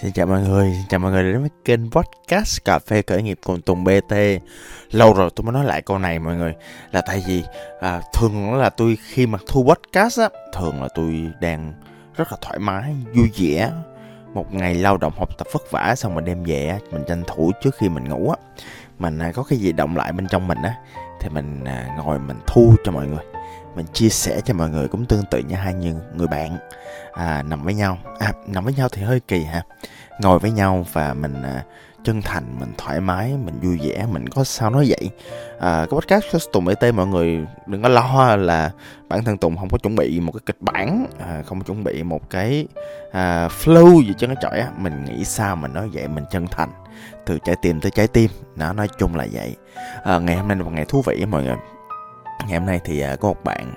Xin chào mọi người, xin chào mọi người đến với kênh podcast Cà phê khởi nghiệp cùng Tùng BT Lâu rồi tôi mới nói lại câu này mọi người Là tại vì à, thường là tôi khi mà thu podcast á Thường là tôi đang rất là thoải mái, vui vẻ Một ngày lao động học tập vất vả xong mình đem về Mình tranh thủ trước khi mình ngủ á. Mình à, có cái gì động lại bên trong mình á Thì mình à, ngồi mình thu cho mọi người mình chia sẻ cho mọi người cũng tương tự như hai như người bạn à, nằm với nhau. À, nằm với nhau thì hơi kỳ ha. Ngồi với nhau và mình à, chân thành mình thoải mái mình vui vẻ mình có sao nói vậy? À, cái podcast của tùng et mọi người đừng có lo là bản thân tùng không có chuẩn bị một cái kịch bản à, không có chuẩn bị một cái à, flow gì cho nó chọi á. Mình nghĩ sao mình nói vậy? Mình chân thành. Từ trái tim tới trái tim. Nó nói chung là vậy. À, ngày hôm nay là một ngày thú vị mọi người ngày hôm nay thì à, có một bạn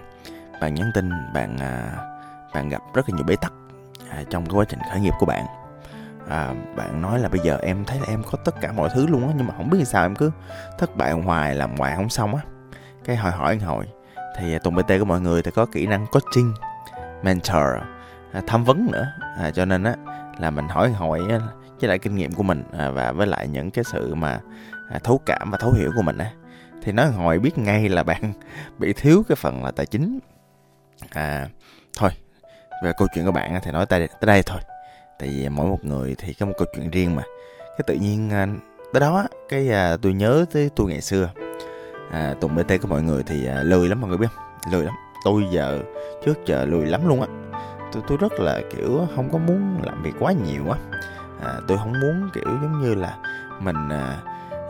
bạn nhắn tin bạn à, bạn gặp rất là nhiều bế tắc à, trong cái quá trình khởi nghiệp của bạn. À, bạn nói là bây giờ em thấy là em có tất cả mọi thứ luôn á nhưng mà không biết sao em cứ thất bại hoài làm hoài không xong á. Cái hỏi hỏi hồi thì tùng bt của mọi người thì có kỹ năng coaching mentor à, tham vấn nữa. À, cho nên á là mình hỏi hỏi với lại kinh nghiệm của mình à, và với lại những cái sự mà à, thấu cảm và thấu hiểu của mình á thì nói hồi biết ngay là bạn bị thiếu cái phần là tài chính. À thôi về câu chuyện của bạn thì nói tới, tới đây thôi. Tại vì mỗi một người thì có một câu chuyện riêng mà. Cái tự nhiên à, tới đó cái à, tôi nhớ tới tôi ngày xưa. À, tùng bt của mọi người thì à, lười lắm mọi người biết không? Lười lắm. Tôi giờ trước giờ lười lắm luôn á. Tôi tôi rất là kiểu không có muốn làm việc quá nhiều á. À, tôi không muốn kiểu giống như là mình à,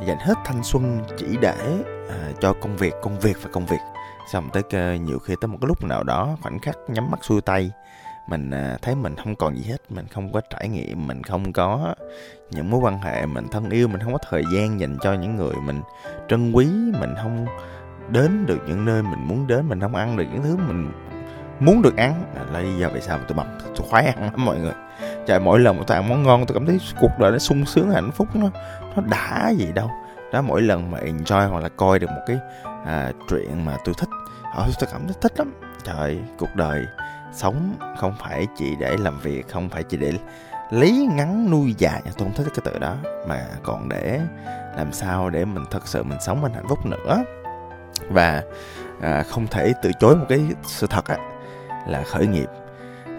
dành hết thanh xuân chỉ để à, cho công việc công việc và công việc. Xong tới uh, nhiều khi tới một cái lúc nào đó khoảnh khắc nhắm mắt xuôi tay mình uh, thấy mình không còn gì hết mình không có trải nghiệm mình không có những mối quan hệ mình thân yêu mình không có thời gian dành cho những người mình trân quý mình không đến được những nơi mình muốn đến mình không ăn được những thứ mình muốn được ăn. Là lý do vì sao tôi mập tôi khoái ăn lắm mọi người trời mỗi lần một tôi ăn món ngon tôi cảm thấy cuộc đời nó sung sướng hạnh phúc nó nó đã gì đâu. Đó mỗi lần mà enjoy hoặc là coi được một cái à, chuyện mà tôi thích ở tôi cảm thấy thích lắm. Trời cuộc đời sống không phải chỉ để làm việc không phải chỉ để lấy ngắn nuôi dài tôi không thích cái từ đó mà còn để làm sao để mình thật sự mình sống mình hạnh phúc nữa. Và à, không thể từ chối một cái sự thật á là khởi nghiệp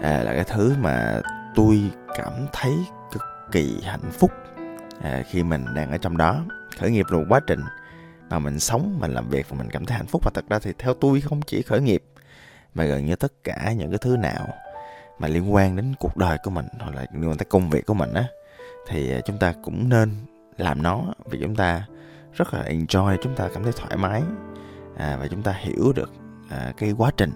à, là cái thứ mà tôi cảm thấy cực kỳ hạnh phúc à, khi mình đang ở trong đó. Khởi nghiệp là một quá trình mà mình sống mình làm việc và mình cảm thấy hạnh phúc. Và thật ra thì theo tôi không chỉ khởi nghiệp mà gần như tất cả những cái thứ nào mà liên quan đến cuộc đời của mình hoặc là liên quan tới công việc của mình á thì à, chúng ta cũng nên làm nó. Vì chúng ta rất là enjoy chúng ta cảm thấy thoải mái à, và chúng ta hiểu được à, cái quá trình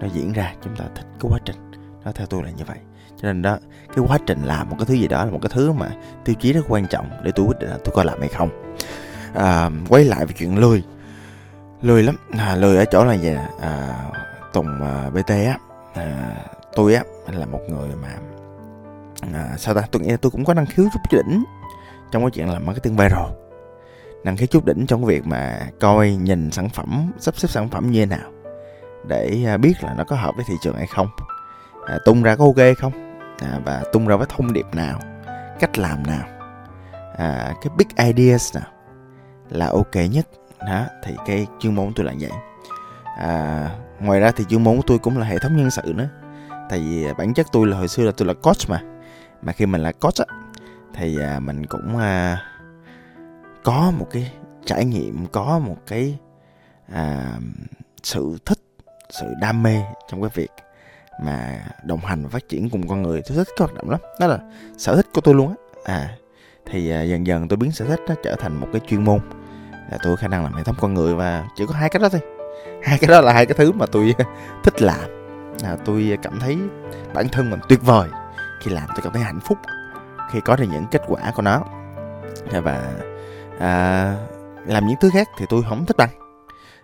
nó diễn ra. Chúng ta thích cái quá trình. Nó theo tôi là như vậy cho nên đó cái quá trình làm một cái thứ gì đó là một cái thứ mà tiêu chí rất quan trọng để tôi quyết định là tôi có làm hay không. À, quay lại về chuyện lười. Lười lắm. À, lười ở chỗ là gì à, tùng à, bt á à, tôi á là một người mà à, sao ta? Tôi nghĩ là tôi cũng có năng khiếu chút đỉnh trong cái chuyện làm marketing viral. Năng khiếu chút đỉnh trong cái việc mà coi nhìn sản phẩm sắp xếp sản phẩm như thế nào để à, biết là nó có hợp với thị trường hay không. À, tung ra có ok không? À, và tung ra với thông điệp nào cách làm nào. À, cái big ideas nào là ok nhất. Đó thì cái chuyên môn của tôi là vậy. À, ngoài ra thì chuyên môn của tôi cũng là hệ thống nhân sự nữa. Tại vì bản chất tôi là hồi xưa là tôi là coach mà. Mà khi mình là coach á thì à, mình cũng à, có một cái trải nghiệm có một cái à, sự thích sự đam mê trong cái việc mà đồng hành và phát triển cùng con người. Tôi thích cái hoạt động lắm. Đó là sở thích của tôi luôn á. À thì à, dần dần tôi biến sở thích nó trở thành một cái chuyên môn. Là tôi có khả năng làm hệ thống con người và chỉ có hai cái đó thôi. Hai cái đó là hai cái thứ mà tôi thích làm. Là tôi cảm thấy bản thân mình tuyệt vời khi làm tôi cảm thấy hạnh phúc khi có được những kết quả của nó. À, và à, làm những thứ khác thì tôi không thích bằng.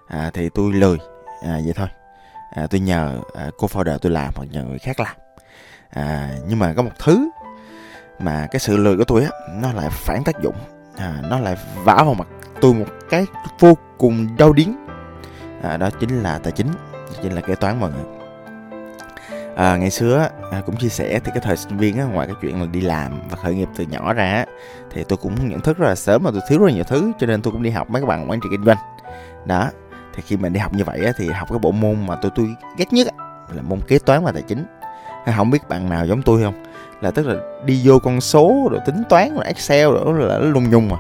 À, thì tôi lười. À, vậy thôi à, tôi nhờ à, cô founder tôi làm hoặc nhờ người khác làm. À, nhưng mà có một thứ mà cái sự lười của tôi á nó lại phản tác dụng. À, nó lại vả vào mặt tôi một cái vô cùng đau điếng. À, đó chính là tài chính chính là kế toán mọi người. À, ngày xưa à, cũng chia sẻ thì cái thời sinh viên á ngoài cái chuyện là đi làm và khởi nghiệp từ nhỏ ra thì tôi cũng nhận thức rất là sớm mà tôi thiếu rất là nhiều thứ cho nên tôi cũng đi học mấy cái bằng quản trị kinh doanh. Đó thì khi mình đi học như vậy á, thì học cái bộ môn mà tôi tôi ghét nhất á, là môn kế toán và tài chính. Hay không biết bạn nào giống tôi không? Là tức là đi vô con số rồi tính toán rồi excel rồi là nó lung nhung à.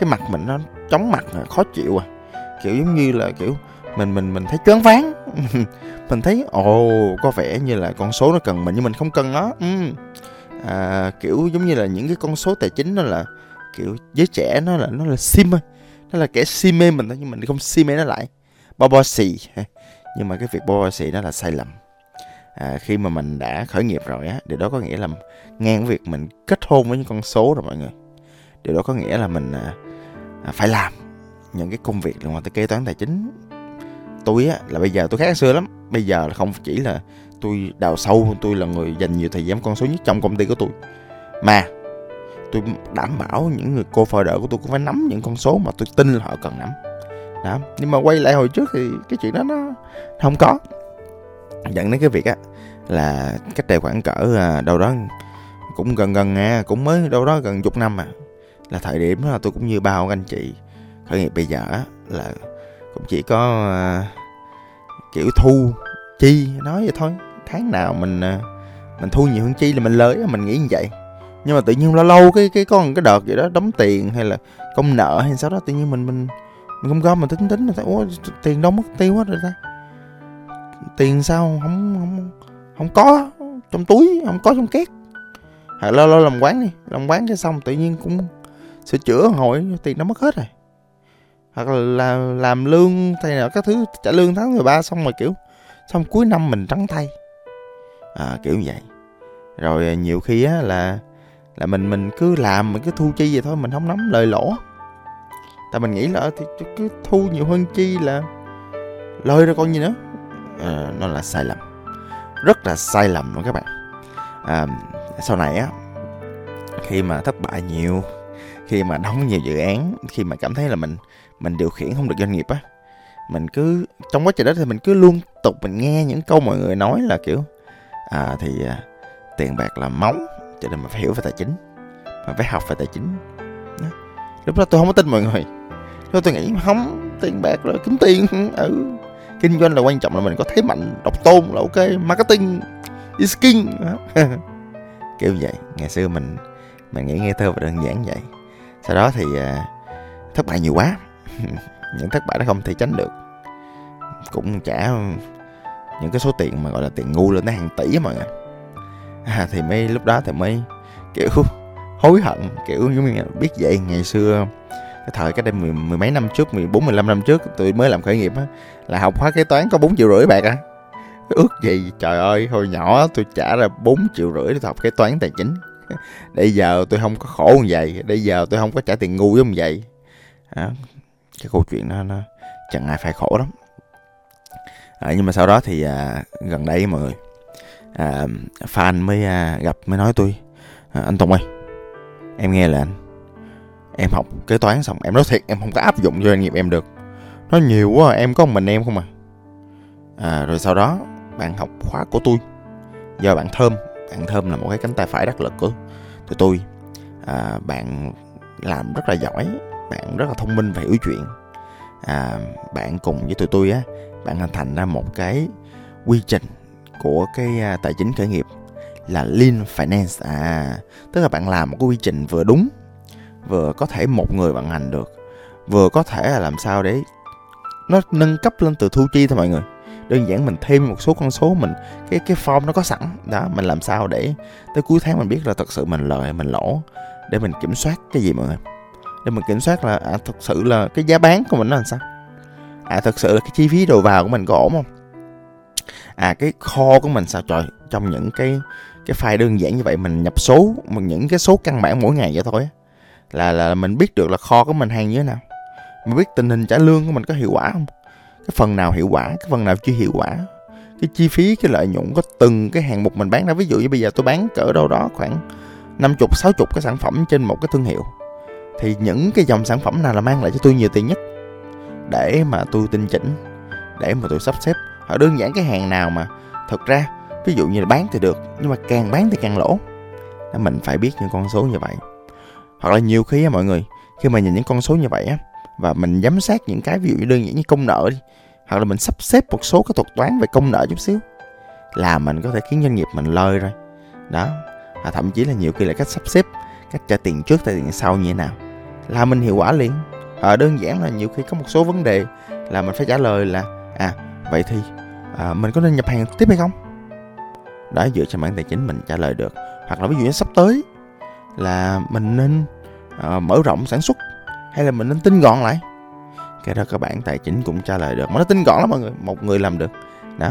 Cái mặt mình nó chóng mặt khó chịu à. Kiểu giống như là kiểu mình mình mình thấy choáng váng. Mình thấy ồ có vẻ như là con số nó cần mình nhưng mình không cần nó. Ừ. à, kiểu giống như là những cái con số tài chính nó là kiểu giới trẻ nó là nó là sim thôi. Nó là kẻ si mê mình thôi nhưng mình không si mê nó lại bó bó xì nhưng mà cái việc bó bó xì đó là sai lầm. À, khi mà mình đã khởi nghiệp rồi á điều đó có nghĩa là ngang việc mình kết hôn với những con số rồi mọi người. Điều đó có nghĩa là mình à, à, phải làm những cái công việc liên quan tới kế toán tài chính. Tôi á là bây giờ tôi khác xưa lắm. Bây giờ là không chỉ là tôi đào sâu tôi là người dành nhiều thời gian con số nhất trong công ty của tôi. Mà tôi đảm bảo những người cô phờ đỡ của tôi cũng phải nắm những con số mà tôi tin là họ cần nắm đó. Nhưng mà quay lại hồi trước thì cái chuyện đó nó không có. Dẫn đến cái việc á, là cách đây khoảng cỡ à, đâu đó cũng gần gần nghe cũng mới đâu đó gần chục năm à là thời điểm đó là tôi cũng như bao anh chị khởi nghiệp bây giờ á, là cũng chỉ có à, kiểu thu chi nói vậy thôi. Tháng nào mình à, mình thu nhiều hơn chi là mình lời mình nghĩ như vậy. Nhưng mà tự nhiên lâu lâu cái cái con, cái đợt vậy đó, đóng tiền hay là công nợ hay sao đó, tự nhiên mình mình mình không gom mình tính tính là thấy ủa tiền đâu mất tiêu hết rồi ta. Tiền sao không không không có trong túi không có trong két. Hay lo lo làm quán đi làm quán cái xong tự nhiên cũng sửa chữa hội tiền nó mất hết rồi. Hoặc là làm, làm lương thay nào các thứ trả lương tháng 13 xong rồi kiểu xong cuối năm mình trắng tay à, kiểu như vậy. Rồi à, nhiều khi á là là mình mình cứ làm mình cứ thu chi vậy thôi mình không nắm lời lỗ tại mình nghĩ là ờ, thì cứ thu nhiều hơn chi là lời ra con gì nữa. À, nó là sai lầm. Rất là sai lầm luôn các bạn. À, sau này á khi mà thất bại nhiều khi mà đóng nhiều dự án khi mà cảm thấy là mình mình điều khiển không được doanh nghiệp á mình cứ trong quá trình đó thì mình cứ luôn tục mình nghe những câu mọi người nói là kiểu à thì à, tiền bạc là máu cho nên mình phải hiểu về tài chính mình phải học về tài chính. Đó. lúc đó tôi không có tin mọi người thôi tôi nghĩ không tiền bạc là kiếm tiền. Ừ. Kinh doanh là quan trọng là mình có thế mạnh độc tôn là ok. Marketing is king. Kiểu vậy. Ngày xưa mình mình nghĩ nghe thơ và đơn giản vậy. Sau đó thì à, thất bại nhiều quá. Những thất bại đó không thể tránh được. Cũng trả những cái số tiền mà gọi là tiền ngu lên tới hàng tỷ mà người. À, thì mấy lúc đó thì mới kiểu hối hận kiểu giống như biết vậy. Ngày xưa cái thời cái đây mười, mười mấy năm trước mười bốn mười lăm năm trước tôi mới làm khởi nghiệp á là học hóa kế toán có bốn triệu rưỡi bạc á ước gì trời ơi hồi nhỏ tôi trả ra bốn triệu rưỡi để học kế toán tài chính. Bây giờ tôi không có khổ như vậy bây giờ tôi không có trả tiền ngu giống vậy. À, cái câu chuyện nó, nó chẳng ai phải khổ lắm. À, nhưng mà sau đó thì à, gần đây mọi người à, fan mới à, gặp mới nói tôi. À, anh Tùng ơi em nghe là anh em học kế toán xong em nói thiệt em không có áp dụng cho doanh nghiệp em được. Nó nhiều quá em có một mình em không à? À rồi sau đó bạn học khóa của tôi. Do bạn thơm bạn thơm là một cái cánh tay phải đắc lực của tụi tôi. À, bạn làm rất là giỏi bạn rất là thông minh và hiểu chuyện. À, bạn cùng với tụi tôi á bạn hình thành ra một cái quy trình của cái à, tài chính khởi nghiệp là lean finance. À tức là bạn làm một cái quy trình vừa đúng vừa có thể một người vận hành được vừa có thể là làm sao để nó nâng cấp lên từ thu chi thôi mọi người. Đơn giản mình thêm một số con số mình cái cái form nó có sẵn. Đó mình làm sao để tới cuối tháng mình biết là thật sự mình lợi mình lỗ để mình kiểm soát cái gì mọi người? Để mình kiểm soát là à, thật sự là cái giá bán của mình nó làm sao? À thật sự là cái chi phí đầu vào của mình có ổn không? À cái kho của mình sao? Trời trong những cái cái file đơn giản như vậy mình nhập số mình những cái số căn bản mỗi ngày vậy thôi là là mình biết được là kho của mình hàng như thế nào. Mình biết tình hình trả lương của mình có hiệu quả không? Cái phần nào hiệu quả, cái phần nào chưa hiệu quả? Cái chi phí, cái lợi nhuận có từng cái hàng mục mình bán ra. Ví dụ như bây giờ tôi bán cỡ đâu đó khoảng 50 60 cái sản phẩm trên một cái thương hiệu. Thì những cái dòng sản phẩm nào là mang lại cho tôi nhiều tiền nhất? Để mà tôi tinh chỉnh, để mà tôi sắp xếp. Hoặc đơn giản cái hàng nào mà thật ra, ví dụ như là bán thì được, nhưng mà càng bán thì càng lỗ. Mình phải biết những con số như vậy hoặc là nhiều khi á mọi người khi mà nhìn những con số như vậy á và mình giám sát những cái ví dụ như đơn giản như công nợ đi hoặc là mình sắp xếp một số cái thuật toán về công nợ chút xíu là mình có thể khiến doanh nghiệp mình lơi rồi. Đó và thậm chí là nhiều khi là cách sắp xếp cách trả tiền trước trả tiền sau như thế nào là mình hiệu quả liền. À, đơn giản là nhiều khi có một số vấn đề là mình phải trả lời là à vậy thì à, mình có nên nhập hàng tiếp hay không? Đó dựa trên bản tài chính mình trả lời được. Hoặc là ví dụ như sắp tới là mình nên uh, mở rộng sản xuất hay là mình nên tinh gọn lại? Cái đó các bạn tài chính cũng trả lời được. Mà nó tinh gọn lắm mọi người một người làm được. Đó.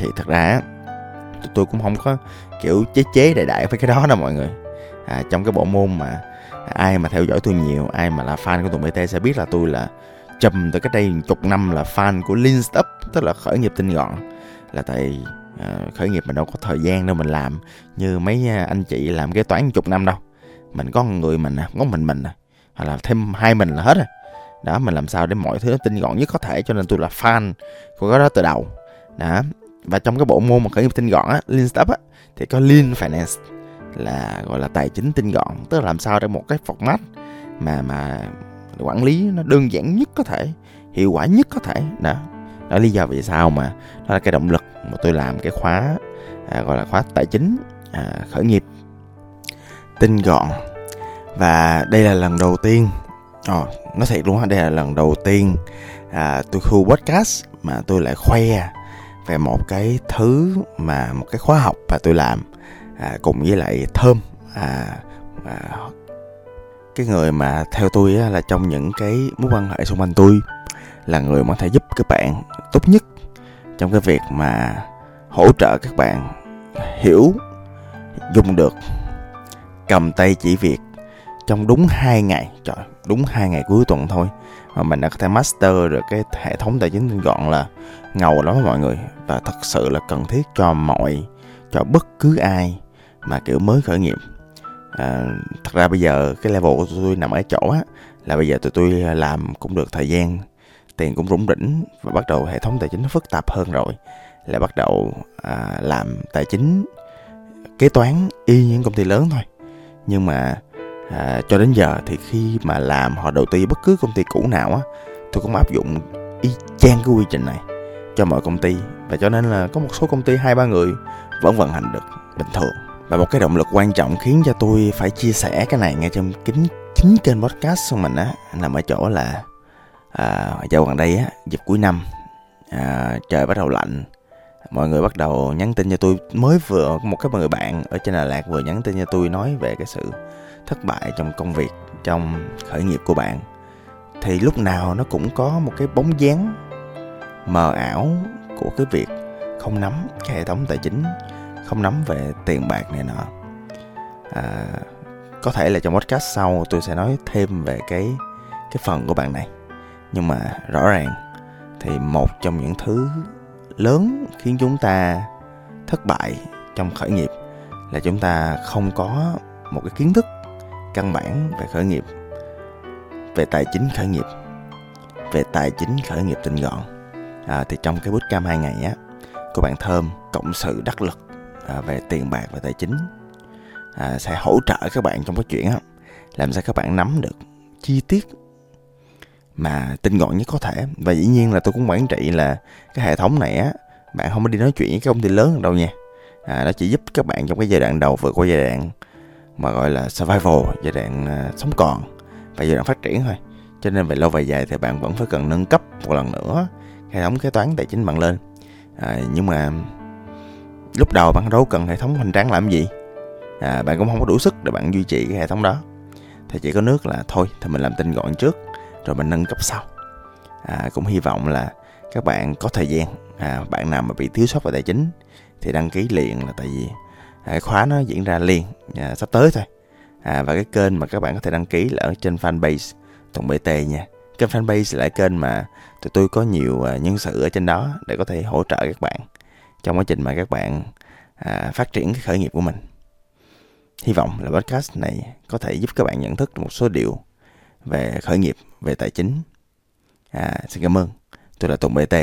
Thì thật ra tôi cũng không có kiểu chế chế đại đại với cái đó đâu mọi người. À, trong cái bộ môn mà ai mà theo dõi tôi nhiều ai mà là fan của tụi bt sẽ biết là tôi là chùm từ cách đây chục năm là fan của lean Up tức là khởi nghiệp tinh gọn. Là tại à, khởi nghiệp mình đâu có thời gian đâu mình làm. Như mấy ờ, anh chị làm kế toán chục năm đâu mình có người mình có mình mình à hoặc là thêm hai mình là hết rồi. Đó mình làm sao để mọi thứ nó tinh gọn nhất có thể cho nên tôi là fan của cái đó từ đầu. Đó và trong cái bộ môn mà khởi nghiệp tinh gọn á lean startup á thì có lean finance là gọi là tài chính tinh gọn. Tức là làm sao để một cái format mà mà quản lý nó đơn giản nhất có thể hiệu quả nhất có thể. Đó đó lý do vì sao mà đó là cái động lực mà tôi làm cái khóa à, gọi là khóa tài chính à, khởi nghiệp tinh gọn. Và đây là lần đầu tiên oh, nói thiệt luôn á đây là lần đầu tiên à, tôi khu podcast mà tôi lại khoe về một cái thứ mà một cái khóa học mà tôi làm à, cùng với lại thơm à, à, cái người mà theo tôi á, là trong những cái mối quan hệ xung quanh tôi là người mà có thể giúp các bạn tốt nhất trong cái việc mà hỗ trợ các bạn hiểu dùng được cầm tay chỉ việc. Trong đúng hai ngày trời đúng hai ngày cuối tuần thôi mà mình đã có thể master được cái hệ thống tài chính tinh gọn là ngầu lắm mọi người. Và thật sự là cần thiết cho mọi cho bất cứ ai mà kiểu mới khởi nghiệp. À, thật ra bây giờ cái level của tôi nằm ở chỗ á là bây giờ tụi tôi làm cũng được thời gian tiền cũng rủng rỉnh và bắt đầu hệ thống tài chính nó phức tạp hơn rồi. Là bắt đầu à, làm tài chính kế toán y những công ty lớn thôi nhưng mà à, cho đến giờ thì khi mà làm họ đầu tư bất cứ công ty cũ nào á tôi cũng áp dụng y chang cái quy trình này cho mọi công ty. Và cho nên là có một số công ty hai ba người vẫn vận hành được bình thường. Và một cái động lực quan trọng khiến cho tôi phải chia sẻ cái này ngay trong kính chính kênh podcast của mình á nằm ở chỗ là à, dạo gần đây á dịp cuối năm à, trời bắt đầu lạnh mọi người bắt đầu nhắn tin cho tôi. Mới vừa một cái người bạn ở trên Đà Lạt vừa nhắn tin cho tôi nói về cái sự thất bại trong công việc trong khởi nghiệp của bạn. Thì lúc nào nó cũng có một cái bóng dáng mờ ảo của cái việc không nắm cái hệ thống tài chính không nắm về tiền bạc này nọ. À, có thể là trong podcast sau tôi sẽ nói thêm về cái cái phần của bạn này. Nhưng mà rõ ràng thì một trong những thứ lớn khiến chúng ta thất bại trong khởi nghiệp là chúng ta không có một cái kiến thức căn bản về khởi nghiệp về tài chính khởi nghiệp về tài chính khởi nghiệp tinh gọn. À, thì trong cái bootcamp hai ngày á của bạn thơm cộng sự đắc lực à, về tiền bạc và tài chính à, sẽ hỗ trợ các bạn trong cái chuyện á làm sao các bạn nắm được chi tiết mà tinh gọn nhất có thể. Và dĩ nhiên là tôi cũng quản trị là cái hệ thống này á bạn không có đi nói chuyện với các công ty lớn đâu nha. À, nó chỉ giúp các bạn trong cái giai đoạn đầu vượt qua giai đoạn mà gọi là survival giai đoạn uh, sống còn và giai đoạn phát triển thôi. Cho nên về lâu về dài thì bạn vẫn phải cần nâng cấp một lần nữa hệ thống kế toán tài chính bạn lên. À, nhưng mà lúc đầu bạn đâu cần hệ thống hoành tráng làm gì. À, bạn cũng không có đủ sức để bạn duy trì cái hệ thống đó. Thì chỉ có nước là thôi thì mình làm tinh gọn trước rồi mình nâng cấp sau. À, cũng hy vọng là các bạn có thời gian. À, bạn nào mà bị thiếu sót về tài chính thì đăng ký liền là tại vì à, khóa nó diễn ra liền à, sắp tới thôi. À, và cái kênh mà các bạn có thể đăng ký là ở trên fanpage Tùng BT nha. Kênh fanpage là kênh mà tụi tôi có nhiều à, nhân sự ở trên đó để có thể hỗ trợ các bạn trong quá trình mà các bạn à, phát triển cái khởi nghiệp của mình. Hy vọng là podcast này có thể giúp các bạn nhận thức một số điều về khởi nghiệp về tài chính. À, xin cảm ơn. Tôi là tùng bt